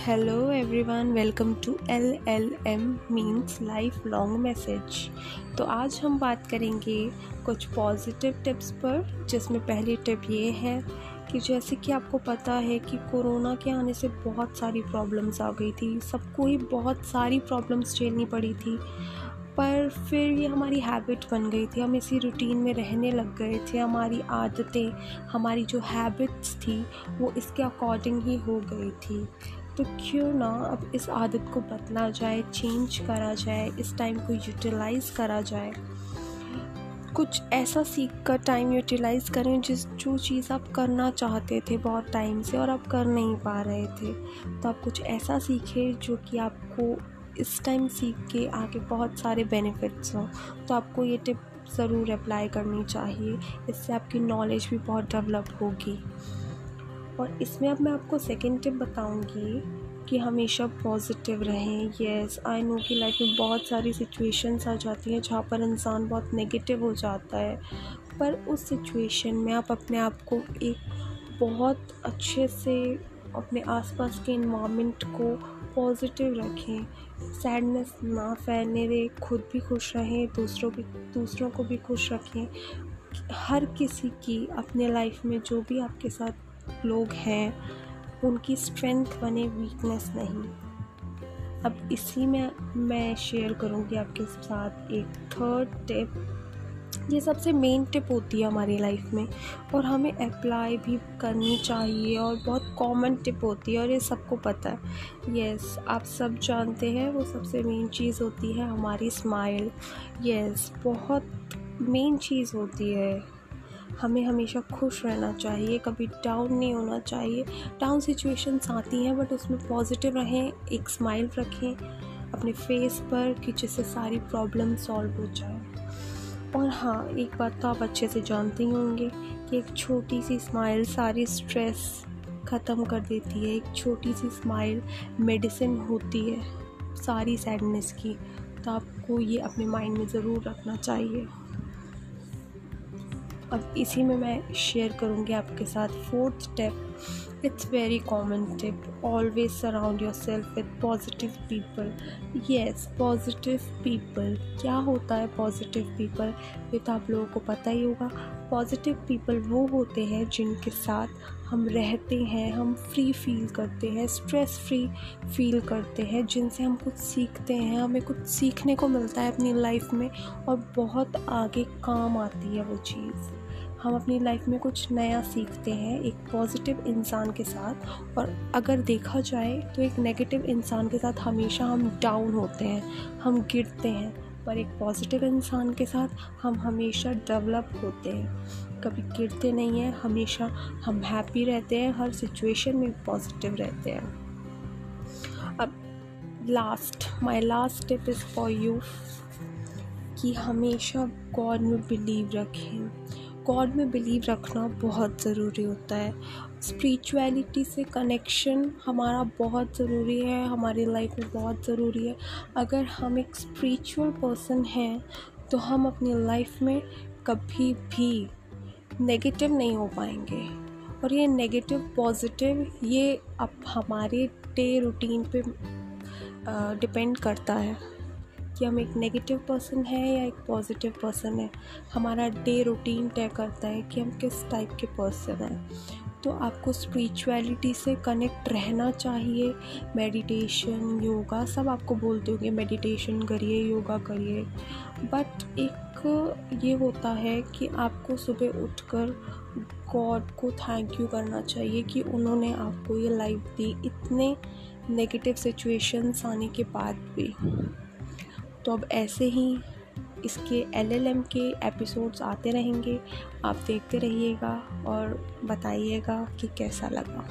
Hello everyone welcome to L L M means life long message तो आज हम बात करेंगे कुछ पॉजिटिव टिप्स पर, जिसमें पहली टिप ये है कि जैसे कि आपको पता है कि कोरोना के आने से बहुत सारी प्रॉब्लम्स आ गई थी। सबको ही बहुत सारी प्रॉब्लम्स झेलनी पड़ी थी। पर फिर ये हमारी हैबिट बन गई थी। हम इसी रूटीन में रहने लग गए थे। हमारी आदतें, हमारी जो हैबिट्स थी, वो इसके अकॉर्डिंग ही हो गई थी। तो क्यों ना अब इस आदत को बदला जाए चेंज करा जाए, इस टाइम को यूटिलाइज़ करा जाए। कुछ ऐसा सीख कर टाइम यूटिलाइज़ करें जिस, जो चीज़ आप करना चाहते थे बहुत टाइम से और आप कर नहीं पा रहे थे। तो आप कुछ ऐसा सीखें जो कि आपको इस टाइम सीख के आगे बहुत सारे बेनिफिट्स हों। तो आपको ये टिप ज़रूर अप्लाई करनी चाहिए। इससे आपकी नॉलेज भी बहुत डेवलप होगी। और इसमें अब मैं आपको सेकेंड टिप बताऊँगी कि हमेशा पॉजिटिव रहें। येस आई नो कि लाइफ में बहुत सारी सिचुएशंस आ जाती हैं जहाँ पर इंसान बहुत नेगेटिव हो जाता है। पर उस सिचुएशन में आप अपने आप को एक बहुत अच्छे से अपने आसपास के इन्वामेंट को पॉजिटिव रखें। सैडनेस ना फैलने दें, खुद भी खुश रहें, दूसरों भी दूसरों को भी खुश रखें। हर किसी की अपने लाइफ में जो भी आपके साथ लोग हैं, उनकी स्ट्रेंथ बने वीकनेस नहीं। अब इसी में मैं शेयर करूँगी आपके साथ एक थर्ड टिप ये सबसे मेन टिप होती है हमारी लाइफ में और हमें अप्लाई भी करनी चाहिए और बहुत कॉमन टिप होती है और ये सबको पता है। यस आप सब जानते हैं वो सबसे मेन चीज़ होती है हमारी स्माइल यस बहुत मेन चीज़ होती है। हमें हमेशा खुश रहना चाहिए, कभी डाउन नहीं होना चाहिए। डाउन सिचुएशंस आती हैं बट उसमें पॉजिटिव रहें, एक स्माइल रखें, अपने फेस पर कि जिससे सारी प्रॉब्लम सॉल्व हो जाए। और हाँ एक बात तो आप अच्छे से जानते ही होंगे कि एक छोटी सी स्माइल सारी स्ट्रेस ख़त्म कर देती है। एक छोटी सी स्माइल मेडिसिन होती है, सारी सैडनेस की। तो आपको ये अपने माइंड में ज़रूर रखना चाहिए। अब इसी में मैं शेयर करूँगी आपके साथ fourth step it's very common tip always surround yourself with positive people yes positive people क्या होता है पॉजिटिव पीपल ये तो आप लोगों को पता ही होगा. पॉजिटिव पीपल वो होते हैं जिनके साथ हम रहते हैं, हम फ्री फील करते हैं स्ट्रेस फ्री फील करते हैं, जिनसे हम कुछ सीखते हैं, हमें कुछ सीखने को मिलता है अपनी लाइफ में और बहुत आगे काम आती है वो चीज़। हम अपनी लाइफ में कुछ नया सीखते हैं, एक पॉजिटिव इंसान के साथ और अगर देखा जाए तो एक नेगेटिव इंसान के साथ हमेशा हम डाउन होते हैं, हम गिरते हैं, पर एक पॉजिटिव इंसान के साथ हम हमेशा डेवलप होते हैं। कभी गिरते नहीं हैं, हमेशा हम हैप्पी रहते हैं, हर सिचुएशन में पॉजिटिव रहते हैं। अब last my last tip is for you कि हमेशा गॉड में बिलीव रखें। गॉड में बिलीव रखना बहुत ज़रूरी होता है। स्पिरिचुअलिटी से कनेक्शन हमारा बहुत ज़रूरी है, हमारी लाइफ में बहुत ज़रूरी है। अगर हम एक स्पिरिचुअल पर्सन हैं तो हम अपनी लाइफ में कभी भी नेगेटिव नहीं हो पाएँगे। और ये नेगेटिव पॉजिटिव ये अब हमारे डे रूटीन पे डिपेंड करता है। कि हम एक नेगेटिव पर्सन है या एक पॉजिटिव पर्सन है। हमारा डे रूटीन तय करता है कि हम किस टाइप के पर्सन हैं। तो आपको स्पिरिचुअलिटी से कनेक्ट रहना चाहिए। मेडिटेशन योगा सब आपको बोलते होंगे मेडिटेशन करिए योगा करिए। बट एक ये होता है कि आपको सुबह उठकर गॉड को थैंक यू करना चाहिए कि उन्होंने आपको ये लाइफ दी। इतने नेगेटिव सिचुएशंस आने के बाद भी। तो अब ऐसे ही इसके एल एल एम के एपिसोड्स आते रहेंगे। आप देखते रहिएगा और बताइएगा कि कैसा लगा।